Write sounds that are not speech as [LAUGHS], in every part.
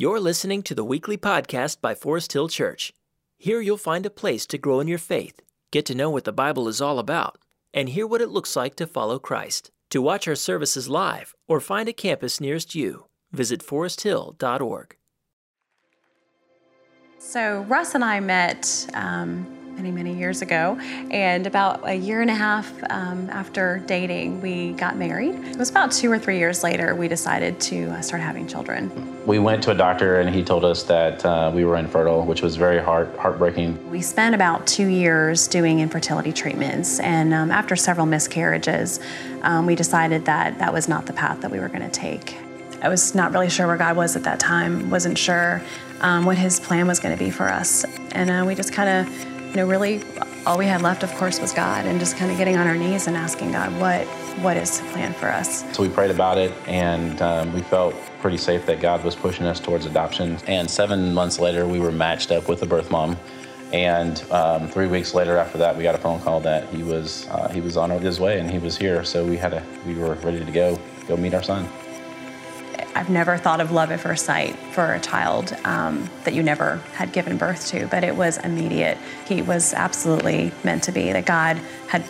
You're listening to the weekly podcast by Forest Hill Church. Here you'll find a place to grow in your faith, get to know what the Bible is all about, and hear what it looks like to follow Christ. To watch our services live or find a campus nearest you, visit foresthill.org. So, Russ and I met um, many, many years ago. And about a year and a half um, after dating, we got married. It was about two or three years later we decided to uh, start having children. We went to a doctor and he told us that uh, we were infertile, which was very heart heartbreaking. We spent about two years doing infertility treatments, and um, after several miscarriages, um, we decided that that was not the path that we were going to take. I was not really sure where God was at that time, wasn't sure um, what His plan was going to be for us. And uh, we just kind of you know, really all we had left, of course, was God, and just kind of getting on our knees and asking God, what, what is the plan for us? So we prayed about it, and um, we felt pretty safe that God was pushing us towards adoption. And seven months later, we were matched up with a birth mom. And um, three weeks later, after that, we got a phone call that he was uh, he was on his way and he was here. So we had a we were ready to go go meet our son. I've never thought of love at first sight for a child um, that you never had given birth to, but it was immediate. He was absolutely meant to be, that God had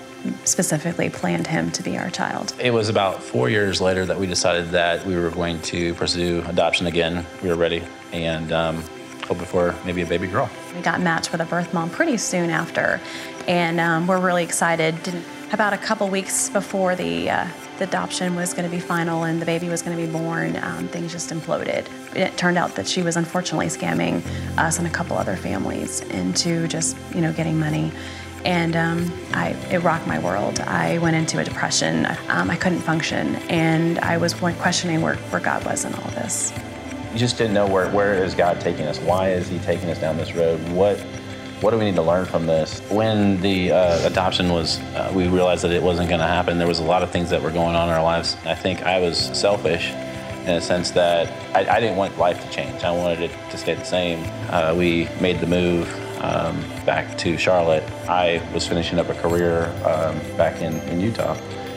specifically planned him to be our child. It was about four years later that we decided that we were going to pursue adoption again. We were ready and um, hoping for maybe a baby girl. We got matched with a birth mom pretty soon after, and um, we're really excited. About a couple weeks before the uh, the adoption was going to be final and the baby was going to be born, um, things just imploded. It turned out that she was unfortunately scamming us and a couple other families into just, you know, getting money. And um, I, it rocked my world. I went into a depression. Um, I couldn't function, and I was questioning where, where God was in all this. You just didn't know where, where is God taking us? Why is He taking us down this road? What what do we need to learn from this? When the uh, adoption was, uh, we realized that it wasn't going to happen. There was a lot of things that were going on in our lives. I think I was selfish in a sense that I, I didn't want life to change. I wanted it to stay the same. Uh, we made the move um, back to Charlotte. I was finishing up a career um, back in, in Utah,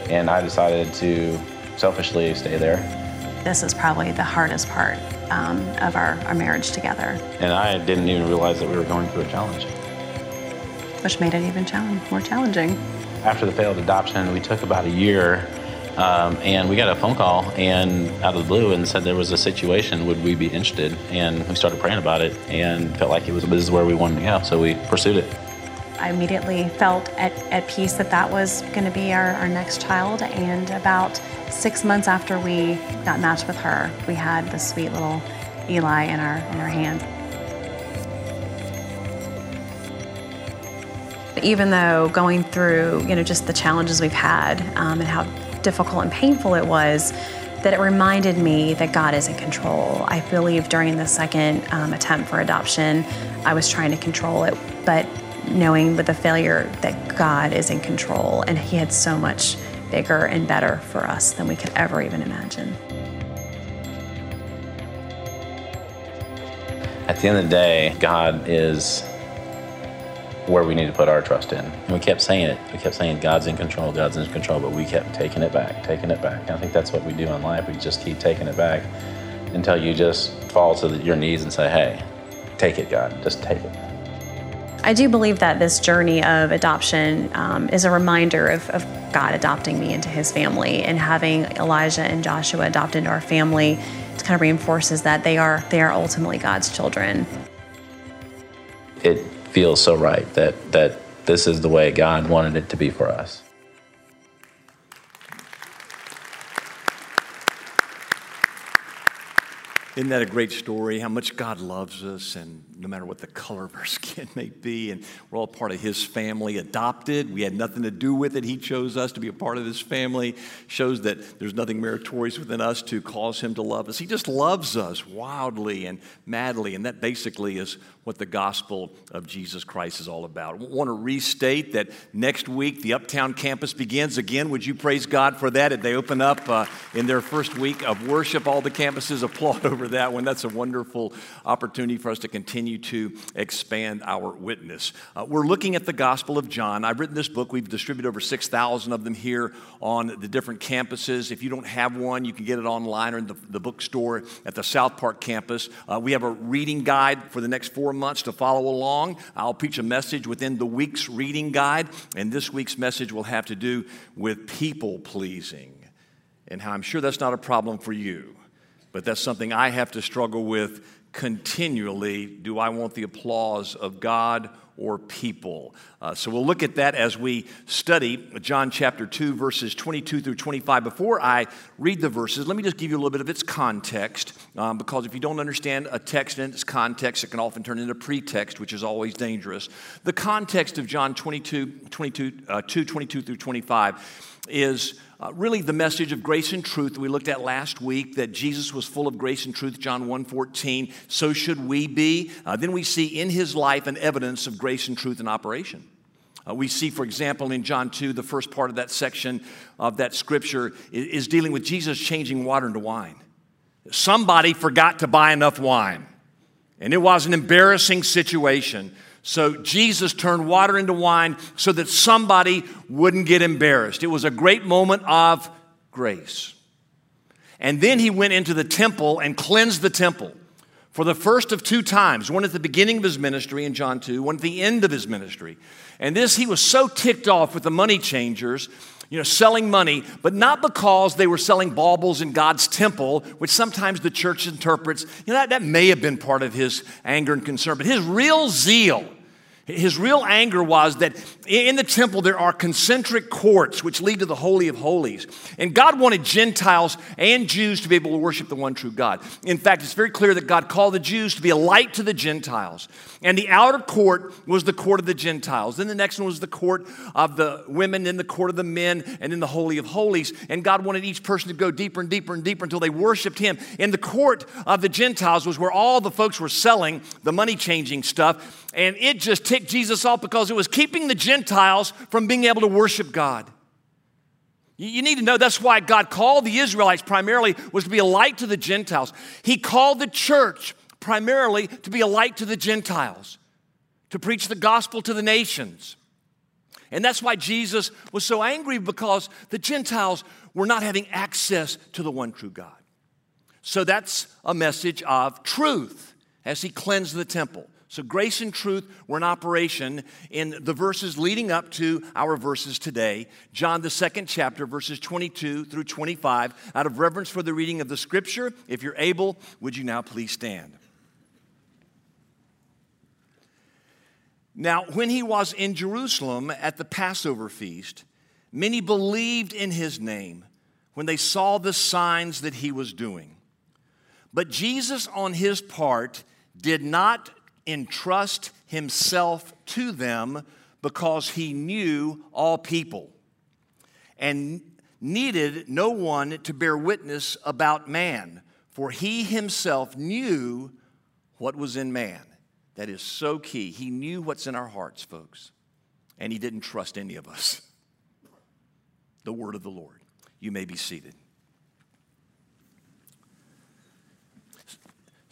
and I decided to selfishly stay there. This is probably the hardest part um, of our, our marriage together. And I didn't even realize that we were going through a challenge. Which made it even challenge, more challenging. After the failed adoption, we took about a year um, and we got a phone call and out of the blue and said there was a situation would we be interested and we started praying about it and felt like it was this is where we wanted to go so we pursued it I immediately felt at, at peace that that was going to be our, our next child. And about six months after we got matched with her, we had the sweet little Eli in our, in our hand. Even though going through, you know, just the challenges we've had um, and how difficult and painful it was, that it reminded me that God is in control. I believe during the second um, attempt for adoption, I was trying to control it, but knowing with the failure that God is in control and He had so much bigger and better for us than we could ever even imagine. At the end of the day, God is where we need to put our trust in. And we kept saying it. We kept saying God's in control, God's in control, but we kept taking it back, taking it back. And I think that's what we do in life. We just keep taking it back until you just fall to your knees and say, hey, take it, God, just take it. I do believe that this journey of adoption um, is a reminder of, of, God adopting me into his family and having Elijah and Joshua adopted into our family. It kind of reinforces that they are they are ultimately God's children. It feels so right that that this is the way God wanted it to be for us. Isn't that a great story? How much God loves us, and no matter what the color of our [LAUGHS] skin may be, and we're all part of His family, adopted. We had nothing to do with it. He chose us to be a part of His family. Shows that there's nothing meritorious within us to cause Him to love us. He just loves us wildly and madly, and that basically is what the gospel of Jesus Christ is all about. I want to restate that next week the Uptown campus begins again. Would you praise God for that? They open up uh, in their first week of worship. All the campuses applaud [LAUGHS] over that one. That's a wonderful opportunity for us to continue to expand our witness. Uh, we're looking at the Gospel of John. I've written this book. We've distributed over 6,000 of them here on the different campuses. If you don't have one, you can get it online or in the, the bookstore at the South Park campus. Uh, we have a reading guide for the next four months to follow along. I'll preach a message within the week's reading guide, and this week's message will have to do with people pleasing and how I'm sure that's not a problem for you, but that's something I have to struggle with continually. Do I want the applause of God or people. Uh, so we'll look at that as we study John chapter 2, verses 22 through 25. Before I read the verses, let me just give you a little bit of its context, um, because if you don't understand a text in its context, it can often turn into pretext, which is always dangerous. The context of John 22, 22, uh, 2, 22 through 25 is uh, really the message of grace and truth we looked at last week that jesus was full of grace and truth john 1.14 so should we be. Uh, then we see in his life an evidence of grace and truth in operation. Uh, we see for example in john 2 the first part of that section of that scripture is, is dealing with jesus changing water into wine. Somebody forgot to buy enough wine and it was an embarrassing situation so Jesus turned water into wine so that somebody wouldn't get embarrassed. It was a great moment of grace. And then he went into the temple and cleansed the temple for the first of two times one at the beginning of his ministry in John 2, one at the end of his ministry. And this, he was so ticked off with the money changers, you know, selling money, but not because they were selling baubles in God's temple, which sometimes the church interprets, you know, that, that may have been part of his anger and concern, but his real zeal his real anger was that in the temple there are concentric courts which lead to the Holy of Holies. And God wanted Gentiles and Jews to be able to worship the one true God. In fact, it's very clear that God called the Jews to be a light to the Gentiles. And the outer court was the court of the Gentiles. Then the next one was the court of the women, then the court of the men, and then the Holy of Holies. And God wanted each person to go deeper and deeper and deeper until they worshiped Him. And the court of the Gentiles was where all the folks were selling the money changing stuff. And it just ticked Jesus off because it was keeping the Gentiles from being able to worship God. You need to know that's why God called the Israelites primarily was to be a light to the Gentiles. He called the church primarily to be a light to the Gentiles, to preach the gospel to the nations. And that's why Jesus was so angry because the Gentiles were not having access to the one true God. So that's a message of truth as he cleansed the temple. So, grace and truth were in operation in the verses leading up to our verses today. John, the second chapter, verses 22 through 25. Out of reverence for the reading of the scripture, if you're able, would you now please stand? Now, when he was in Jerusalem at the Passover feast, many believed in his name when they saw the signs that he was doing. But Jesus, on his part, did not entrust himself to them because he knew all people and needed no one to bear witness about man, for he himself knew what was in man. That is so key. He knew what's in our hearts, folks, and he didn't trust any of us. [LAUGHS] The word of the Lord. You may be seated.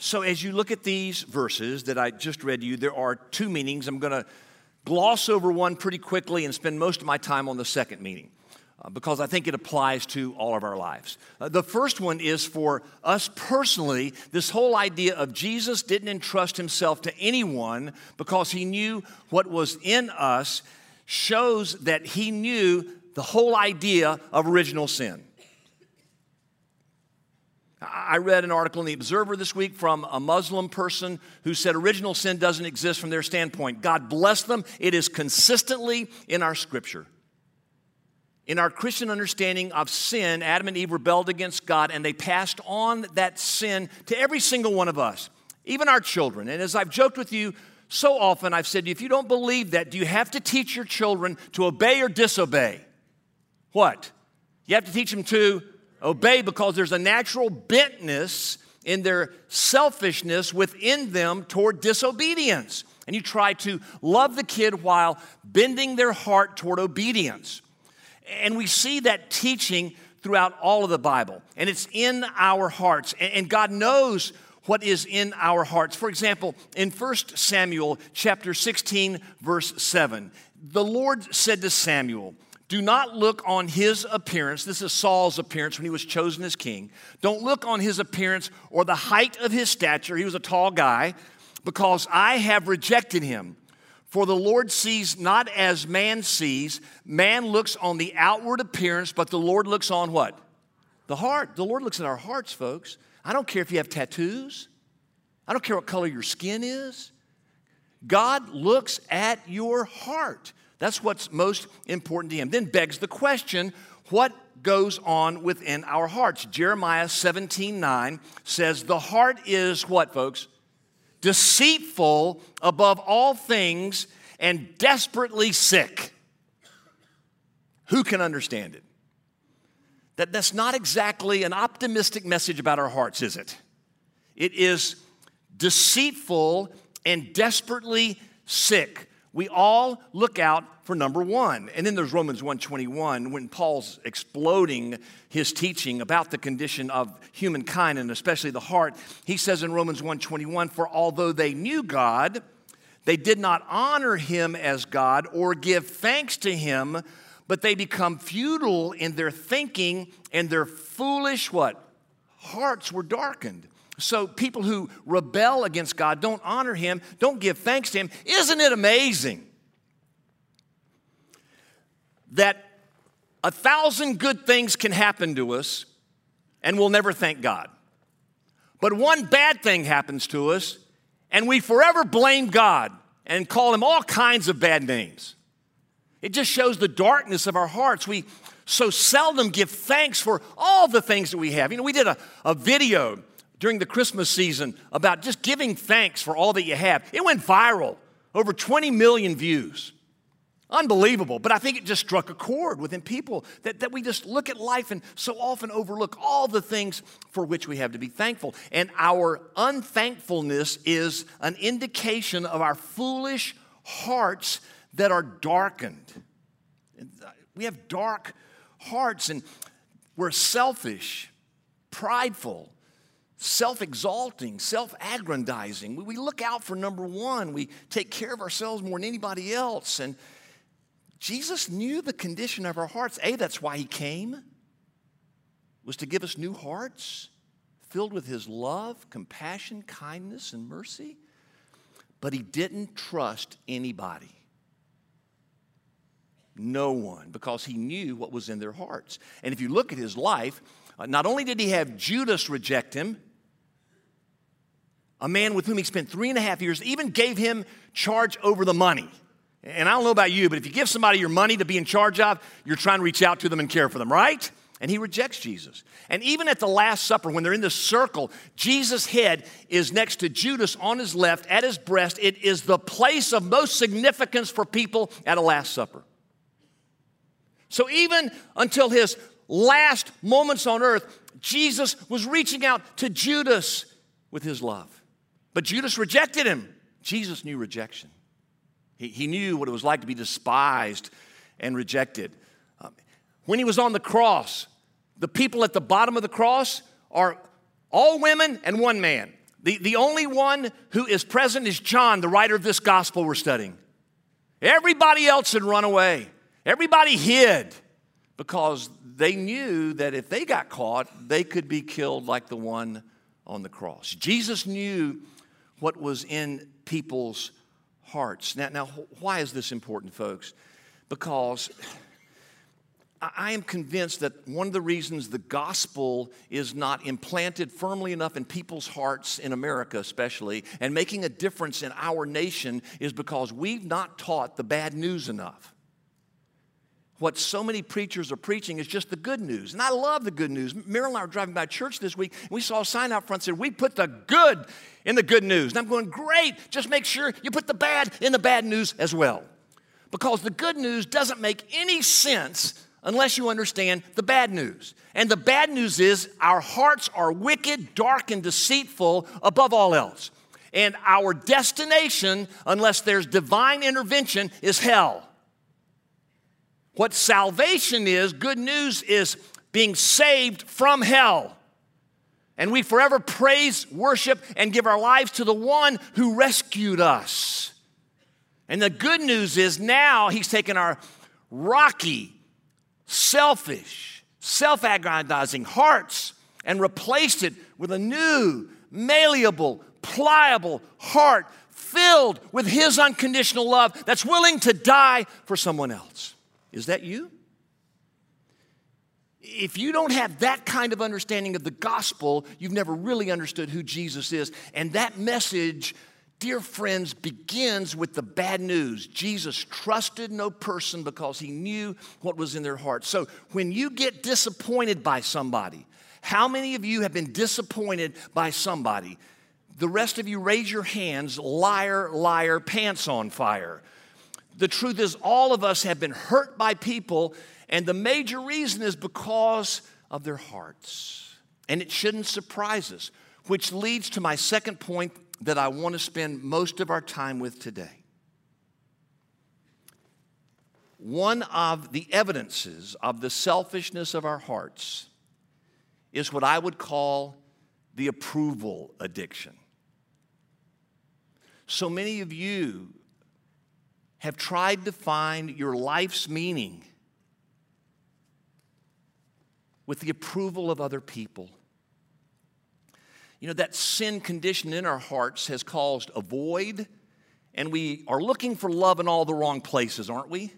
So, as you look at these verses that I just read to you, there are two meanings. I'm going to gloss over one pretty quickly and spend most of my time on the second meaning uh, because I think it applies to all of our lives. Uh, the first one is for us personally, this whole idea of Jesus didn't entrust himself to anyone because he knew what was in us shows that he knew the whole idea of original sin. I read an article in The Observer this week from a Muslim person who said original sin doesn't exist from their standpoint. God bless them, it is consistently in our scripture. In our Christian understanding of sin, Adam and Eve rebelled against God and they passed on that sin to every single one of us, even our children. And as I've joked with you so often, I've said, if you don't believe that, do you have to teach your children to obey or disobey? What? You have to teach them to obey because there's a natural bentness in their selfishness within them toward disobedience. And you try to love the kid while bending their heart toward obedience. And we see that teaching throughout all of the Bible, and it's in our hearts. And God knows what is in our hearts. For example, in 1 Samuel chapter 16 verse 7, the Lord said to Samuel, do not look on his appearance. This is Saul's appearance when he was chosen as king. Don't look on his appearance or the height of his stature. He was a tall guy, because I have rejected him. For the Lord sees not as man sees. Man looks on the outward appearance, but the Lord looks on what? The heart. The Lord looks at our hearts, folks. I don't care if you have tattoos, I don't care what color your skin is. God looks at your heart. That's what's most important to him. Then begs the question what goes on within our hearts? Jeremiah 17 9 says, The heart is what, folks? Deceitful above all things and desperately sick. Who can understand it? That, that's not exactly an optimistic message about our hearts, is it? It is deceitful and desperately sick we all look out for number one. And then there's Romans 121 when Paul's exploding his teaching about the condition of humankind and especially the heart. He says in Romans 121, for although they knew God, they did not honor him as God or give thanks to him, but they become futile in their thinking and their foolish what? Hearts were darkened. So people who rebel against God, don't honor Him, don't give thanks to Him. Isn't it amazing that a thousand good things can happen to us and we'll never thank God? But one bad thing happens to us and we forever blame God and call Him all kinds of bad names. It just shows the darkness of our hearts. We so seldom give thanks for all the things that we have. You know, we did a, a video during the Christmas season about just giving thanks for all that you have. It went viral, over 20 million views. Unbelievable, but I think it just struck a chord within people that, that we just look at life and so often overlook all the things for which we have to be thankful. And our unthankfulness is an indication of our foolish hearts that are darkened. Uh, we have dark hearts and we're selfish, prideful, self exalting, self aggrandizing. We, look out for number one. We take care of ourselves more than anybody else. And Jesus knew the condition of our hearts. A, that's why he came, was to give us new hearts filled with his love, compassion, kindness, and mercy. But he didn't trust anybody. No one, because he knew what was in their hearts. And if you look at his life, uh, not only did he have Judas reject him, a man with whom he spent three and a half years, even gave him charge over the money. And I don't know about you, but if you give somebody your money to be in charge of, you're trying to reach out to them and care for them, right? And he rejects Jesus. And even at the Last Supper, when they're in the circle, Jesus' head is next to Judas on his left, at his breast. It is the place of most significance for people at a Last Supper. So even until his last moments on earth, Jesus was reaching out to Judas with his love. But Judas rejected him. Jesus knew rejection. He, he knew what it was like to be despised and rejected. Um, when he was on the cross, the people at the bottom of the cross are all women and one man. The, the only one who is present is John, the writer of this gospel we're studying. Everybody else had run away, everybody hid because they knew that if they got caught, they could be killed like the one on the cross. Jesus knew what was in people's hearts. Now, now why is this important, folks? Because I am convinced that one of the reasons the gospel is not implanted firmly enough in people's hearts, in America especially, and making a difference in our nation is because we've not taught the bad news enough what so many preachers are preaching is just the good news. And I love the good news. Marilyn and I were driving by church this week, and we saw a sign out front that said, We put the good in the good news. And I'm going, Great, just make sure you put the bad in the bad news as well. Because the good news doesn't make any sense unless you understand the bad news. And the bad news is our hearts are wicked, dark, and deceitful above all else. And our destination, unless there's divine intervention, is hell. What salvation is, good news, is being saved from hell. And we forever praise, worship, and give our lives to the one who rescued us. And the good news is now he's taken our rocky, selfish, self aggrandizing hearts and replaced it with a new, malleable, pliable heart filled with his unconditional love that's willing to die for someone else. Is that you? If you don't have that kind of understanding of the gospel, you've never really understood who Jesus is. And that message, dear friends, begins with the bad news. Jesus trusted no person because he knew what was in their heart. So when you get disappointed by somebody, how many of you have been disappointed by somebody? The rest of you raise your hands, liar, liar, pants on fire. The truth is, all of us have been hurt by people, and the major reason is because of their hearts. And it shouldn't surprise us, which leads to my second point that I want to spend most of our time with today. One of the evidences of the selfishness of our hearts is what I would call the approval addiction. So many of you have tried to find your life's meaning with the approval of other people. You know, that sin condition in our hearts has caused a void, and we are looking for love in all the wrong places, aren't we?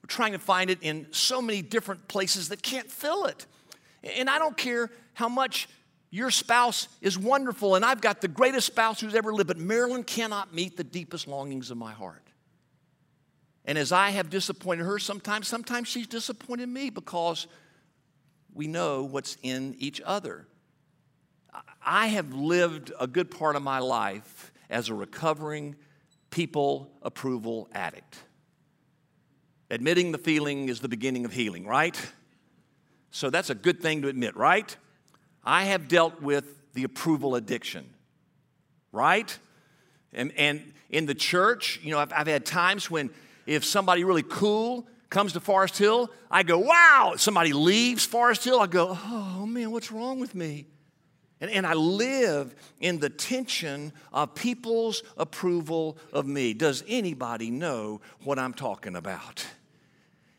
We're trying to find it in so many different places that can't fill it. And I don't care how much your spouse is wonderful, and I've got the greatest spouse who's ever lived, but Marilyn cannot meet the deepest longings of my heart. And as I have disappointed her sometimes, sometimes she's disappointed me because we know what's in each other. I have lived a good part of my life as a recovering people approval addict. Admitting the feeling is the beginning of healing, right? So that's a good thing to admit, right? I have dealt with the approval addiction, right? And, and in the church, you know, I've, I've had times when if somebody really cool comes to Forest Hill, I go, wow. If Somebody leaves Forest Hill, I go, oh man, what's wrong with me? And, and I live in the tension of people's approval of me. Does anybody know what I'm talking about?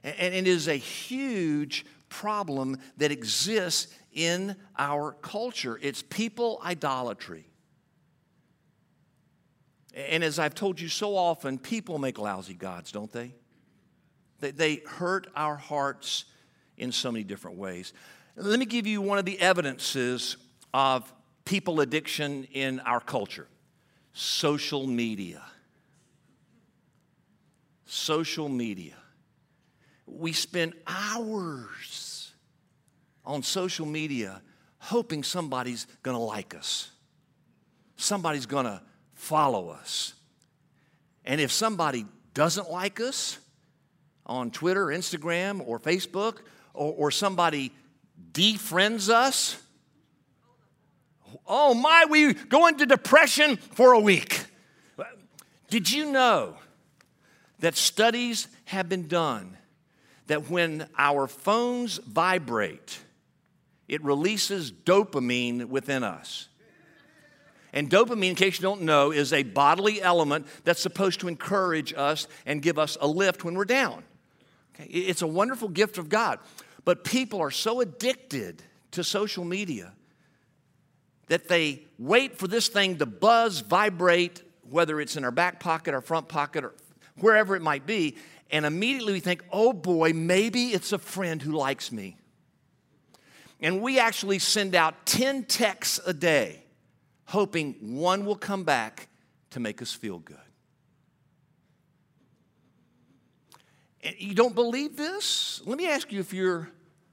And, and it is a huge problem that exists in our culture. It's people idolatry. And as I've told you so often, people make lousy gods, don't they? They, they hurt our hearts in so many different ways. Let me give you one of the evidences of people addiction in our culture social media. Social media. We spend hours on social media hoping somebody's gonna like us, somebody's gonna follow us. And if somebody doesn't like us on Twitter, Instagram, or Facebook, or, or somebody defriends us, oh my, we go into depression for a week. Did you know that studies have been done that when our phones vibrate, it releases dopamine within us? And dopamine, in case you don't know, is a bodily element that's supposed to encourage us and give us a lift when we're down. Okay? It's a wonderful gift of God. But people are so addicted to social media that they wait for this thing to buzz, vibrate, whether it's in our back pocket, our front pocket, or wherever it might be, and immediately we think, oh boy, maybe it's a friend who likes me. And we actually send out 10 texts a day hoping one will come back to make us feel good. And you don't believe this? Let me ask you if you're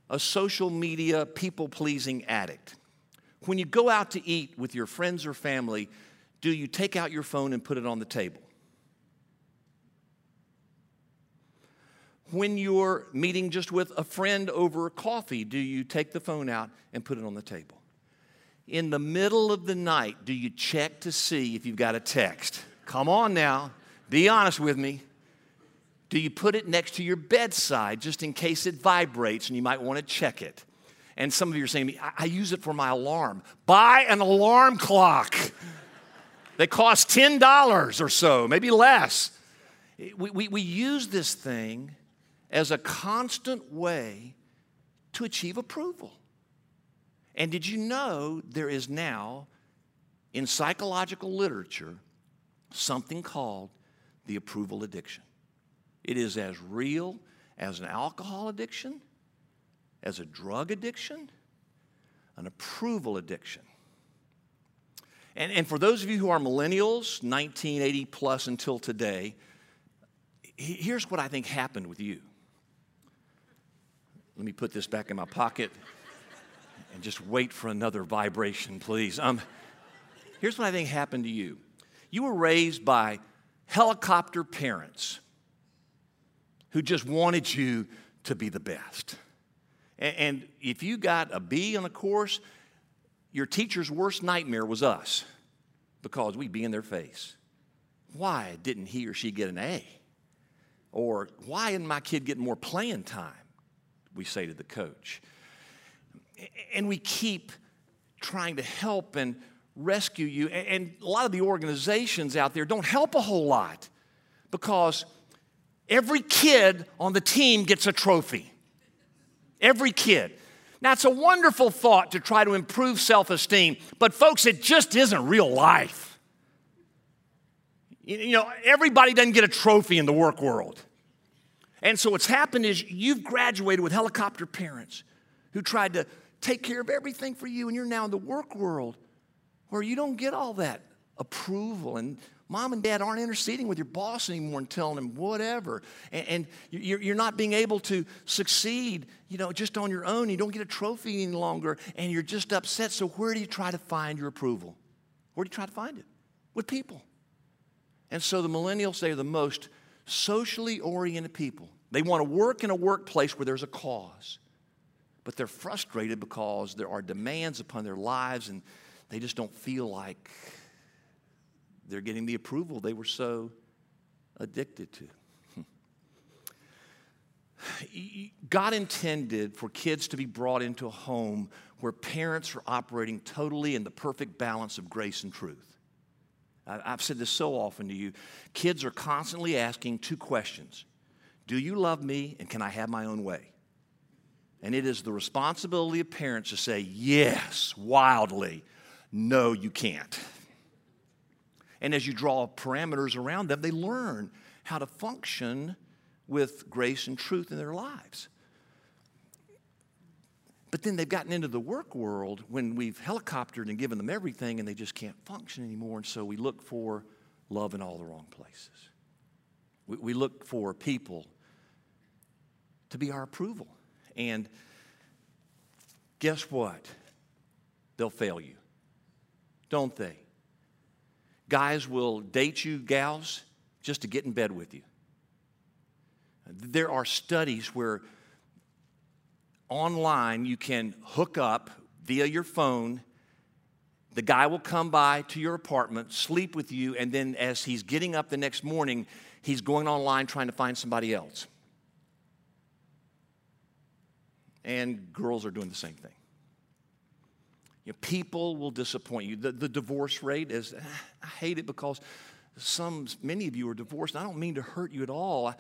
a social media people pleasing addict. When you go out to eat with your friends or family, do you take out your phone and put it on the table? When you're meeting just with a friend over coffee, do you take the phone out and put it on the table? In the middle of the night, do you check to see if you've got a text? Come on now, be honest with me. Do you put it next to your bedside just in case it vibrates and you might want to check it? And some of you are saying, I, I use it for my alarm. Buy an alarm clock. They cost $10 or so, maybe less. We, we, we use this thing as a constant way to achieve approval. And did you know there is now, in psychological literature, something called the approval addiction? It is as real as an alcohol addiction, as a drug addiction, an approval addiction. And, and for those of you who are millennials, 1980 plus until today, here's what I think happened with you. Let me put this back in my pocket and just wait for another vibration, please. Um, here's what I think happened to you you were raised by helicopter parents who just wanted you to be the best. And, and if you got a B on a course, your teacher's worst nightmare was us because we'd be in their face. Why didn't he or she get an A? Or why isn't my kid getting more playing time? We say to the coach. And we keep trying to help and rescue you. And a lot of the organizations out there don't help a whole lot because every kid on the team gets a trophy. Every kid. Now, it's a wonderful thought to try to improve self esteem, but folks, it just isn't real life. You know, everybody doesn't get a trophy in the work world. And so, what's happened is you've graduated with helicopter parents who tried to take care of everything for you, and you're now in the work world where you don't get all that approval and mom and dad aren't interceding with your boss anymore and telling him whatever and, and you're, you're, not being able to succeed you know just on your own you don't get a trophy any longer and you're just upset. So where do you try to find your approval? Where do you try to find it? With people. And so the millennials they are the most socially oriented people. They want to work in a workplace where there's a cause but they're frustrated because there are demands upon their lives and they just don't feel like they're getting the approval they were so addicted to. [LAUGHS] God intended for kids to be brought into a home where parents are operating totally in the perfect balance of grace and truth. I've said this so often to you. Kids are constantly asking two questions Do you love me and can I have my own way? And it is the responsibility of parents to say, Yes, wildly. No, you can't. And as you draw parameters around them, they learn how to function with grace and truth in their lives. But then they've gotten into the work world when we've helicoptered and given them everything and they just can't function anymore. And so we look for love in all the wrong places. We, we look for people to be our approval. And guess what? They'll fail you, don't they? Guys will date you, gals, just to get in bed with you. There are studies where online you can hook up via your phone. The guy will come by to your apartment, sleep with you, and then as he's getting up the next morning, he's going online trying to find somebody else. And girls are doing the same thing. You know, people will disappoint you. The, the divorce rate is, eh, I hate it because some, many of you are divorced. I don't mean to hurt you at all. I,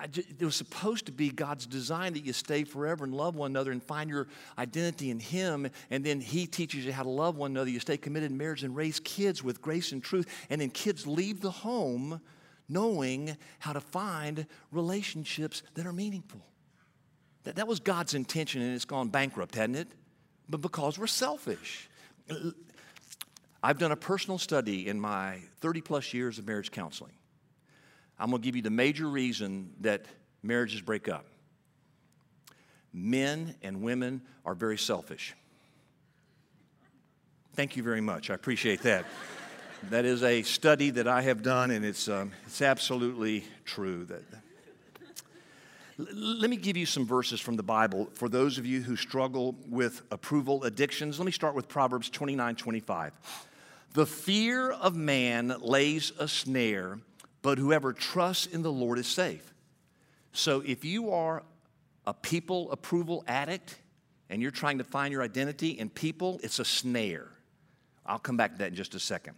I just, it was supposed to be God's design that you stay forever and love one another and find your identity in Him. And then He teaches you how to love one another. You stay committed in marriage and raise kids with grace and truth. And then kids leave the home knowing how to find relationships that are meaningful. That, that was God's intention, and it's gone bankrupt, hadn't it? but because we're selfish. I've done a personal study in my 30 plus years of marriage counseling. I'm going to give you the major reason that marriages break up. Men and women are very selfish. Thank you very much. I appreciate that. that is a study that I have done, and it's, um, it's absolutely true. That Let me give you some verses from the Bible for those of you who struggle with approval addictions. Let me start with Proverbs 29 25. The fear of man lays a snare, but whoever trusts in the Lord is safe. So if you are a people approval addict and you're trying to find your identity in people, it's a snare. I'll come back to that in just a second.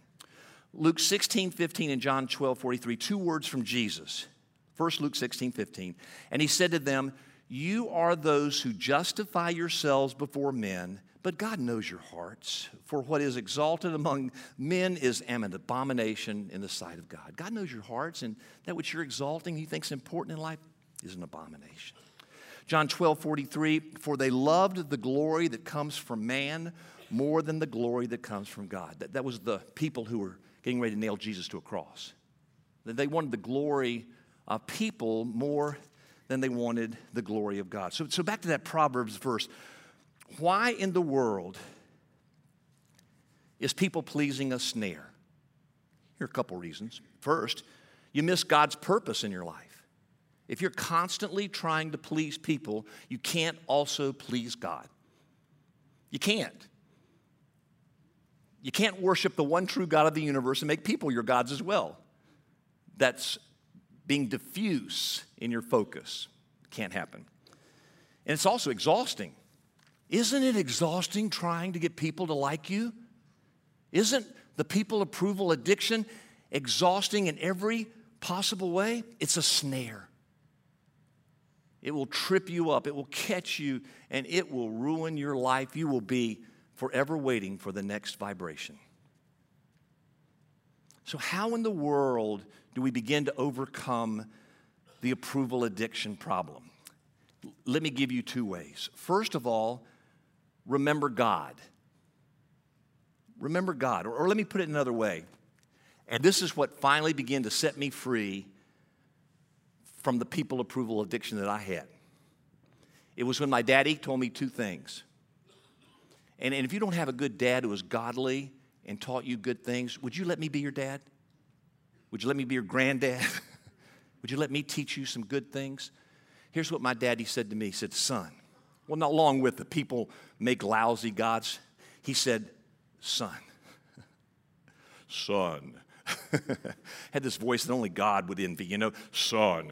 Luke 16, 15, and John 12, 43, two words from Jesus. First, Luke 16, 15. And he said to them, You are those who justify yourselves before men, but God knows your hearts. For what is exalted among men is an abomination in the sight of God. God knows your hearts, and that which you're exalting, He thinks important in life, is an abomination. John 12, 43, for they loved the glory that comes from man more than the glory that comes from God. That, that was the people who were getting ready to nail Jesus to a cross. They wanted the glory of people more than they wanted the glory of God. So, so back to that Proverbs verse. Why in the world is people pleasing a snare? Here are a couple reasons. First, you miss God's purpose in your life. If you're constantly trying to please people, you can't also please God. You can't. You can't worship the one true God of the universe and make people your gods as well. That's being diffuse in your focus. Can't happen. And it's also exhausting. Isn't it exhausting trying to get people to like you? Isn't the people approval addiction exhausting in every possible way? It's a snare. It will trip you up, it will catch you, and it will ruin your life. You will be forever waiting for the next vibration. So, how in the world do we begin to overcome the approval addiction problem? Let me give you two ways. First of all, remember God. Remember God. Or, or let me put it another way. And this is what finally began to set me free from the people approval addiction that I had. It was when my daddy told me two things. And, and if you don't have a good dad who was godly and taught you good things, would you let me be your dad? Would you let me be your granddad? [LAUGHS] would you let me teach you some good things? Here's what my daddy said to me. He said, Son, well, not long with the people make lousy gods. He said, Son, [LAUGHS] son. [LAUGHS] Had this voice that only God would envy, you know, son.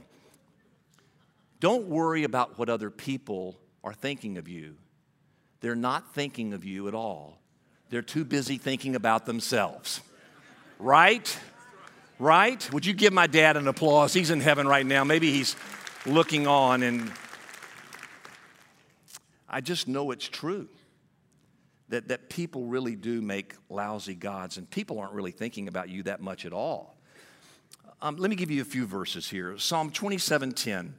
Don't worry about what other people are thinking of you they're not thinking of you at all. They're too busy thinking about themselves. Right? Right? Would you give my dad an applause? He's in heaven right now. Maybe he's looking on, and I just know it's true that, that people really do make lousy gods, and people aren't really thinking about you that much at all. Um, let me give you a few verses here. Psalm 27 10.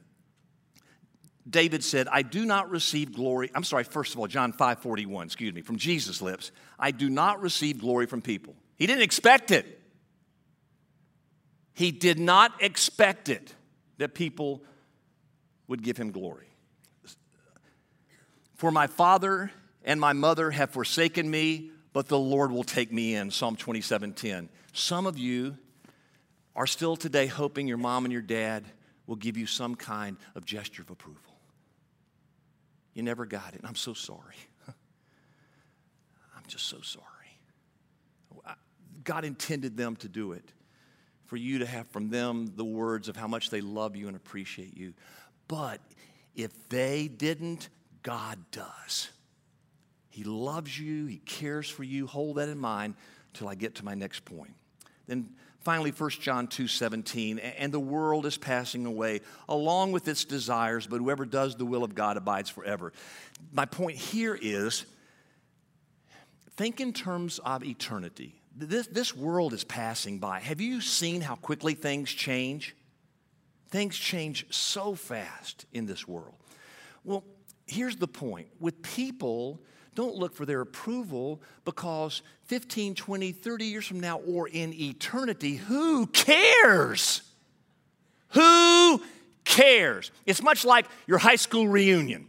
David said, I do not receive glory. I'm sorry, first of all, John 5 41, excuse me, from Jesus' lips. I do not receive glory from people. He didn't expect it. He did not expect it that people would give him glory. For my father and my mother have forsaken me, but the Lord will take me in. Psalm 27 10. Some of you are still today hoping your mom and your dad will give you some kind of gesture of approval. You never got it. I'm so sorry. [LAUGHS] I'm just so sorry. God intended them to do it, for you to have from them the words of how much they love you and appreciate you. But if they didn't, God does. He loves you, He cares for you. Hold that in mind till I get to my next point. Then Finally, 1 John 2 17, and the world is passing away along with its desires, but whoever does the will of God abides forever. My point here is think in terms of eternity. This, this world is passing by. Have you seen how quickly things change? Things change so fast in this world. Well, here's the point with people, don't look for their approval because 15, 20, 30 years from now or in eternity, who cares? Who cares? It's much like your high school reunion.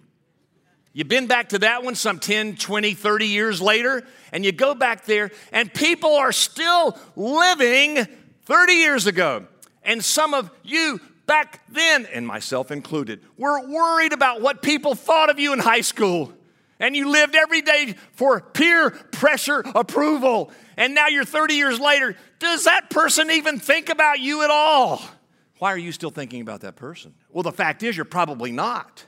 You've been back to that one some 10, 20, 30 years later, and you go back there, and people are still living 30 years ago. And some of you back then, and myself included, were worried about what people thought of you in high school. And you lived every day for peer pressure approval. And now you're 30 years later. Does that person even think about you at all? Why are you still thinking about that person? Well, the fact is, you're probably not.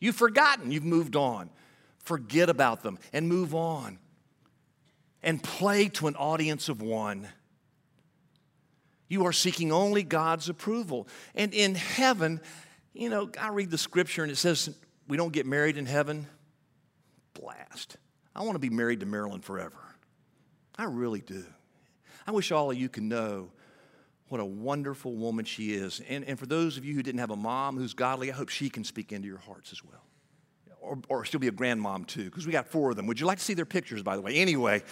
You've forgotten, you've moved on. Forget about them and move on. And play to an audience of one. You are seeking only God's approval. And in heaven, you know, I read the scripture and it says we don't get married in heaven. Blast. I want to be married to Marilyn forever. I really do. I wish all of you could know what a wonderful woman she is. And, and for those of you who didn't have a mom who's godly, I hope she can speak into your hearts as well. Or, or she'll be a grandmom too, because we got four of them. Would you like to see their pictures, by the way? Anyway,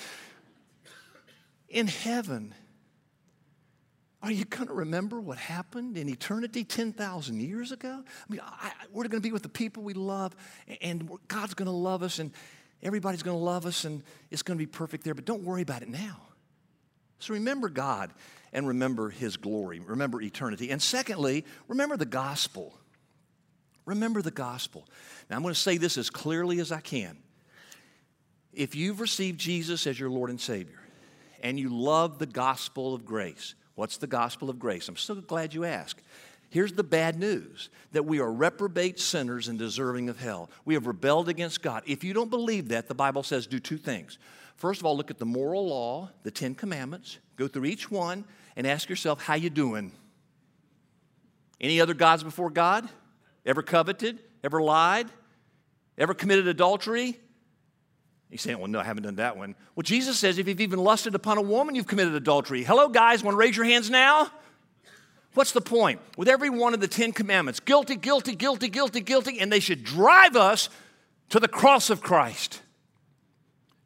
in heaven, are you going to remember what happened in eternity 10,000 years ago? I mean, I, we're going to be with the people we love, and God's going to love us, and everybody's going to love us, and it's going to be perfect there. But don't worry about it now. So remember God and remember His glory. Remember eternity. And secondly, remember the gospel. Remember the gospel. Now, I'm going to say this as clearly as I can. If you've received Jesus as your Lord and Savior, and you love the gospel of grace, What's the gospel of grace? I'm so glad you asked. Here's the bad news that we are reprobate sinners and deserving of hell. We have rebelled against God. If you don't believe that, the Bible says do two things. First of all, look at the moral law, the 10 commandments, go through each one and ask yourself how you doing? Any other gods before God? Ever coveted? Ever lied? Ever committed adultery? He's saying, Well, no, I haven't done that one. Well, Jesus says, If you've even lusted upon a woman, you've committed adultery. Hello, guys, want to raise your hands now? What's the point? With every one of the Ten Commandments guilty, guilty, guilty, guilty, guilty, and they should drive us to the cross of Christ.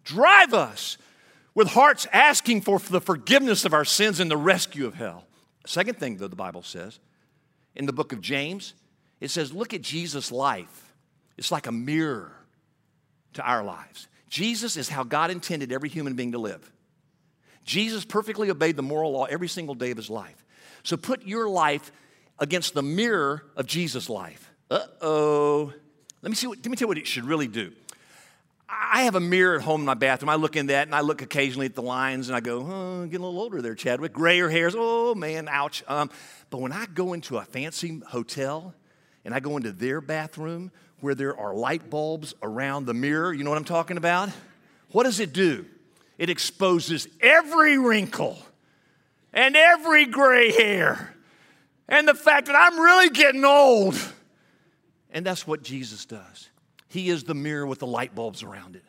Drive us with hearts asking for the forgiveness of our sins and the rescue of hell. Second thing, though, the Bible says in the book of James, it says, Look at Jesus' life. It's like a mirror to our lives. Jesus is how God intended every human being to live. Jesus perfectly obeyed the moral law every single day of his life. So put your life against the mirror of Jesus' life. Uh oh. Let me see what, let me tell you what it should really do. I have a mirror at home in my bathroom. I look in that and I look occasionally at the lines and I go, oh, getting a little older there, Chadwick. Grayer hairs. Oh, man, ouch. Um, but when I go into a fancy hotel and I go into their bathroom where there are light bulbs around the mirror. You know what I'm talking about? What does it do? It exposes every wrinkle and every gray hair and the fact that I'm really getting old. And that's what Jesus does. He is the mirror with the light bulbs around it.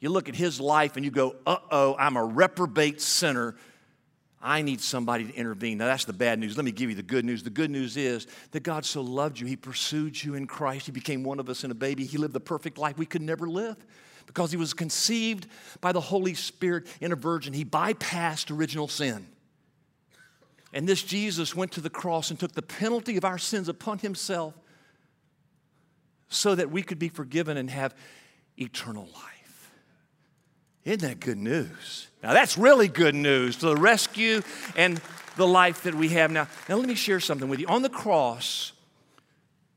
You look at his life and you go, uh oh, I'm a reprobate sinner I need somebody to intervene. Now, that's the bad news. Let me give you the good news. The good news is that God so loved you, He pursued you in Christ. He became one of us in a baby. He lived the perfect life we could never live because He was conceived by the Holy Spirit in a virgin. He bypassed original sin. And this Jesus went to the cross and took the penalty of our sins upon Himself so that we could be forgiven and have eternal life. Isn't that good news? Now, that's really good news to the rescue and the life that we have now. Now, let me share something with you. On the cross,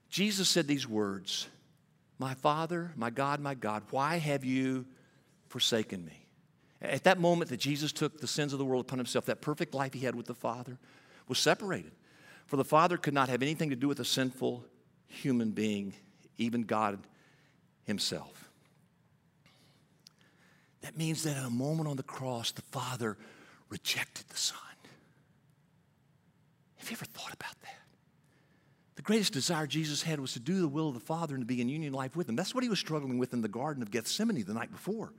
Jesus said these words My Father, my God, my God, why have you forsaken me? At that moment that Jesus took the sins of the world upon himself, that perfect life he had with the Father was separated. For the Father could not have anything to do with a sinful human being, even God himself. That means that at a moment on the cross, the Father rejected the Son. Have you ever thought about that? The greatest desire Jesus had was to do the will of the Father and to be in union life with Him. That's what He was struggling with in the Garden of Gethsemane the night before.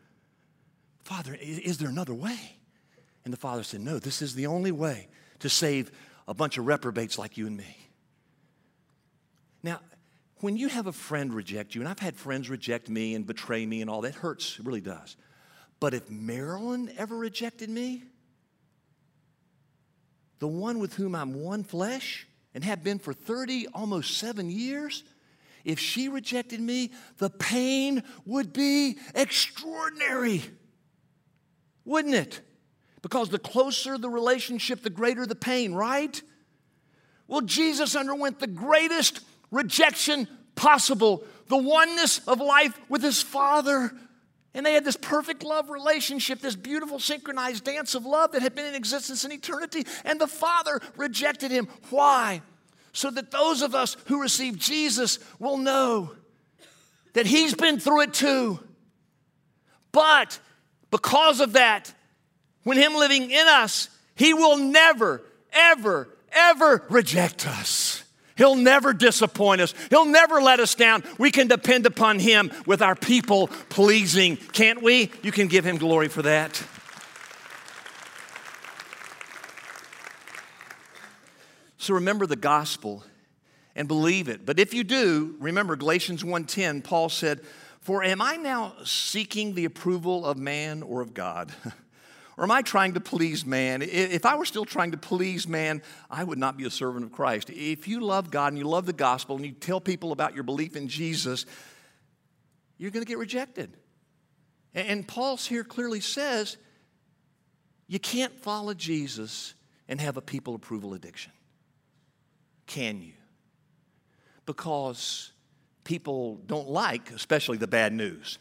Father, is there another way? And the Father said, No, this is the only way to save a bunch of reprobates like you and me. Now, when you have a friend reject you, and I've had friends reject me and betray me and all that hurts, it really does. But if Marilyn ever rejected me, the one with whom I'm one flesh and have been for 30, almost seven years, if she rejected me, the pain would be extraordinary, wouldn't it? Because the closer the relationship, the greater the pain, right? Well, Jesus underwent the greatest rejection possible the oneness of life with his Father. And they had this perfect love relationship, this beautiful synchronized dance of love that had been in existence in eternity. And the Father rejected him. Why? So that those of us who receive Jesus will know that he's been through it too. But because of that, when him living in us, he will never, ever, ever reject us. He'll never disappoint us. He'll never let us down. We can depend upon Him with our people pleasing, can't we? You can give Him glory for that. So remember the gospel and believe it. But if you do, remember Galatians 1:10, Paul said, "For am I now seeking the approval of man or of God?" [LAUGHS] Or am I trying to please man? If I were still trying to please man, I would not be a servant of Christ. If you love God and you love the gospel and you tell people about your belief in Jesus, you're going to get rejected. And Paul here clearly says you can't follow Jesus and have a people approval addiction. Can you? Because people don't like, especially the bad news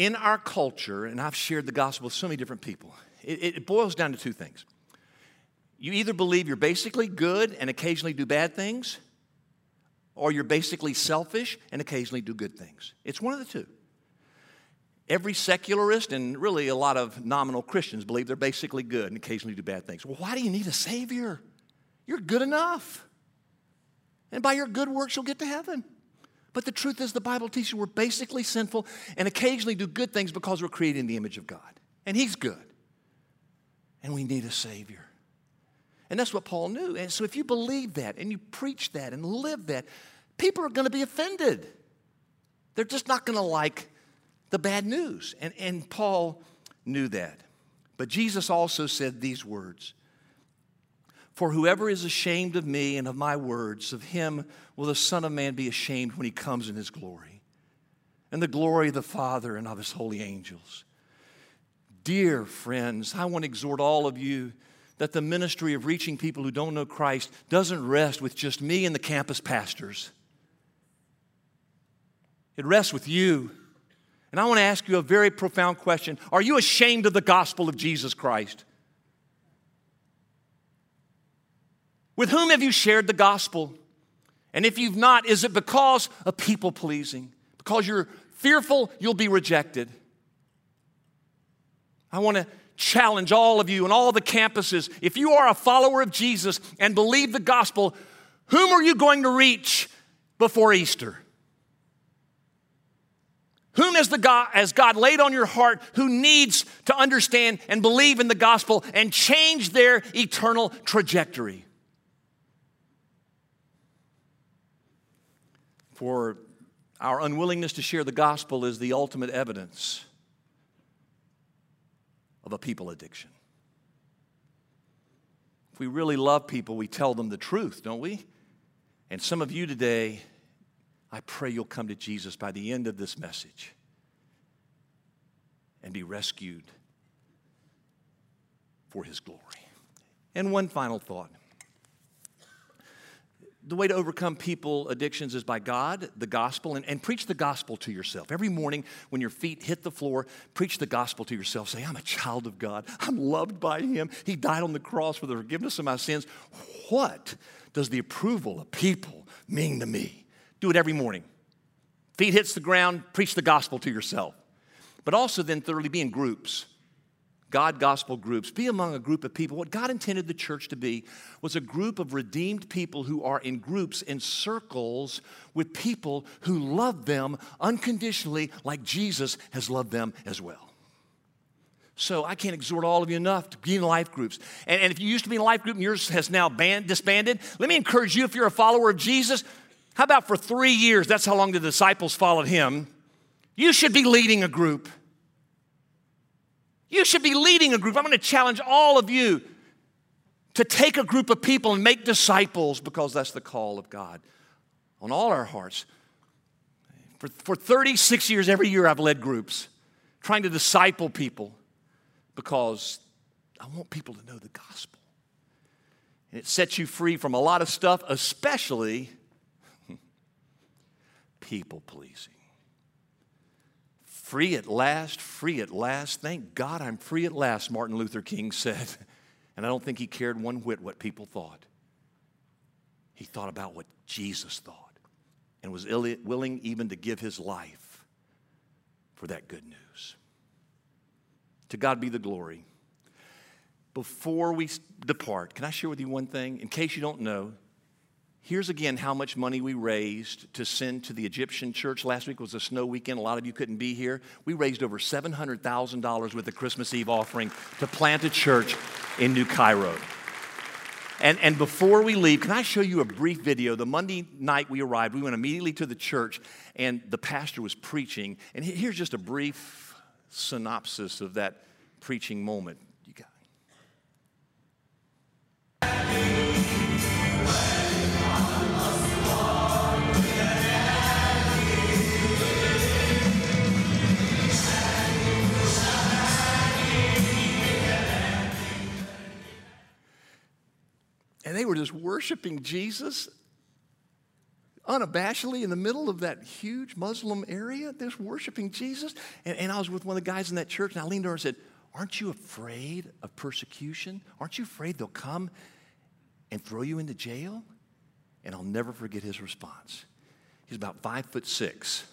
in our culture, and I've shared the gospel with so many different people, it, it, boils down to two things. You either believe you're basically good and occasionally do bad things, or you're basically selfish and occasionally do good things. It's one of the two. Every secularist and really a lot of nominal Christians believe they're basically good and occasionally do bad things. Well, why do you need a Savior? You're good enough. And by your good works, you'll get to heaven. But the truth is, the Bible teaches we're basically sinful and occasionally do good things because we're created in the image of God. And He's good. And we need a Savior. And that's what Paul knew. And so if you believe that and you preach that and live that, people are going to be offended. They're just not going to like the bad news. And, and Paul knew that. But Jesus also said these words for whoever is ashamed of me and of my words, of him will the Son of Man be ashamed when he comes in his glory, and the glory of the Father and of his holy angels. Dear friends, I want to exhort all of you that the ministry of reaching people who don't know Christ doesn't rest with just me and the campus pastors. It rests with you. And I want to ask you a very profound question Are you ashamed of the gospel of Jesus Christ? With whom have you shared the gospel? And if you've not, is it because of people pleasing? Because you're fearful you'll be rejected? I want to challenge all of you and all the campuses. If you are a follower of Jesus and believe the gospel, whom are you going to reach before Easter? Whom has, the God, has God laid on your heart who needs to understand and believe in the gospel and change their eternal trajectory? For our unwillingness to share the gospel is the ultimate evidence of a people addiction. If we really love people, we tell them the truth, don't we? And some of you today, I pray you'll come to Jesus by the end of this message and be rescued for his glory. And one final thought the way to overcome people addictions is by God, the gospel, and, and, preach the gospel to yourself. Every morning when your feet hit the floor, preach the gospel to yourself. Say, I'm a child of God. I'm loved by Him. He died on the cross for the forgiveness of my sins. What does the approval of people mean to me? Do it every morning. Feet hits the ground, preach the gospel to yourself. But also then thirdly, be in groups. God gospel groups, be among a group of people. What God intended the church to be was a group of redeemed people who are in groups, in circles with people who love them unconditionally, like Jesus has loved them as well. So I can't exhort all of you enough to be in life groups. And, and if you used to be in a life group and yours has now disbanded, let me encourage you if you're a follower of Jesus, how about for three years? That's how long the disciples followed him. You should be leading a group. You should be leading a group. I'm going to challenge all of you to take a group of people and make disciples because that's the call of God on all our hearts. For, for 36 years, every year, I've led groups trying to disciple people because I want people to know the gospel. And it sets you free from a lot of stuff, especially [LAUGHS] people pleasing. Free at last, free at last. Thank God I'm free at last, Martin Luther King [LAUGHS] said. And I don't think he cared one whit what people thought. He thought about what Jesus thought and was willing even to give his life for that good news. To God be the glory. Before we depart, can I share with you one thing? In case you don't know, Here's again how much money we raised to send to the Egyptian church. Last week was a snow weekend. A lot of you couldn't be here. We raised over $700,000 with the Christmas Eve offering to plant a church in New Cairo. And, and before we leave, can I show you a brief video? The Monday night we arrived, we went immediately to the church, and the pastor was preaching. And here's just a brief synopsis of that preaching moment. And they were just worshiping Jesus unabashedly in the middle of that huge Muslim area, just worshiping Jesus. And, and, I was with one of the guys in that church, and I leaned over and said, Aren't you afraid of persecution? Aren't you afraid they'll come and throw you into jail? And I'll never forget his response. He's about five foot six,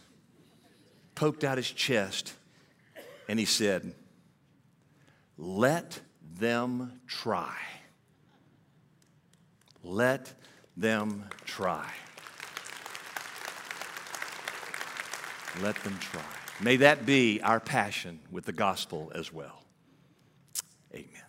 poked out his chest, and he said, Let them try. Let them try. Let them try. May that be our passion with the gospel as well. Amen.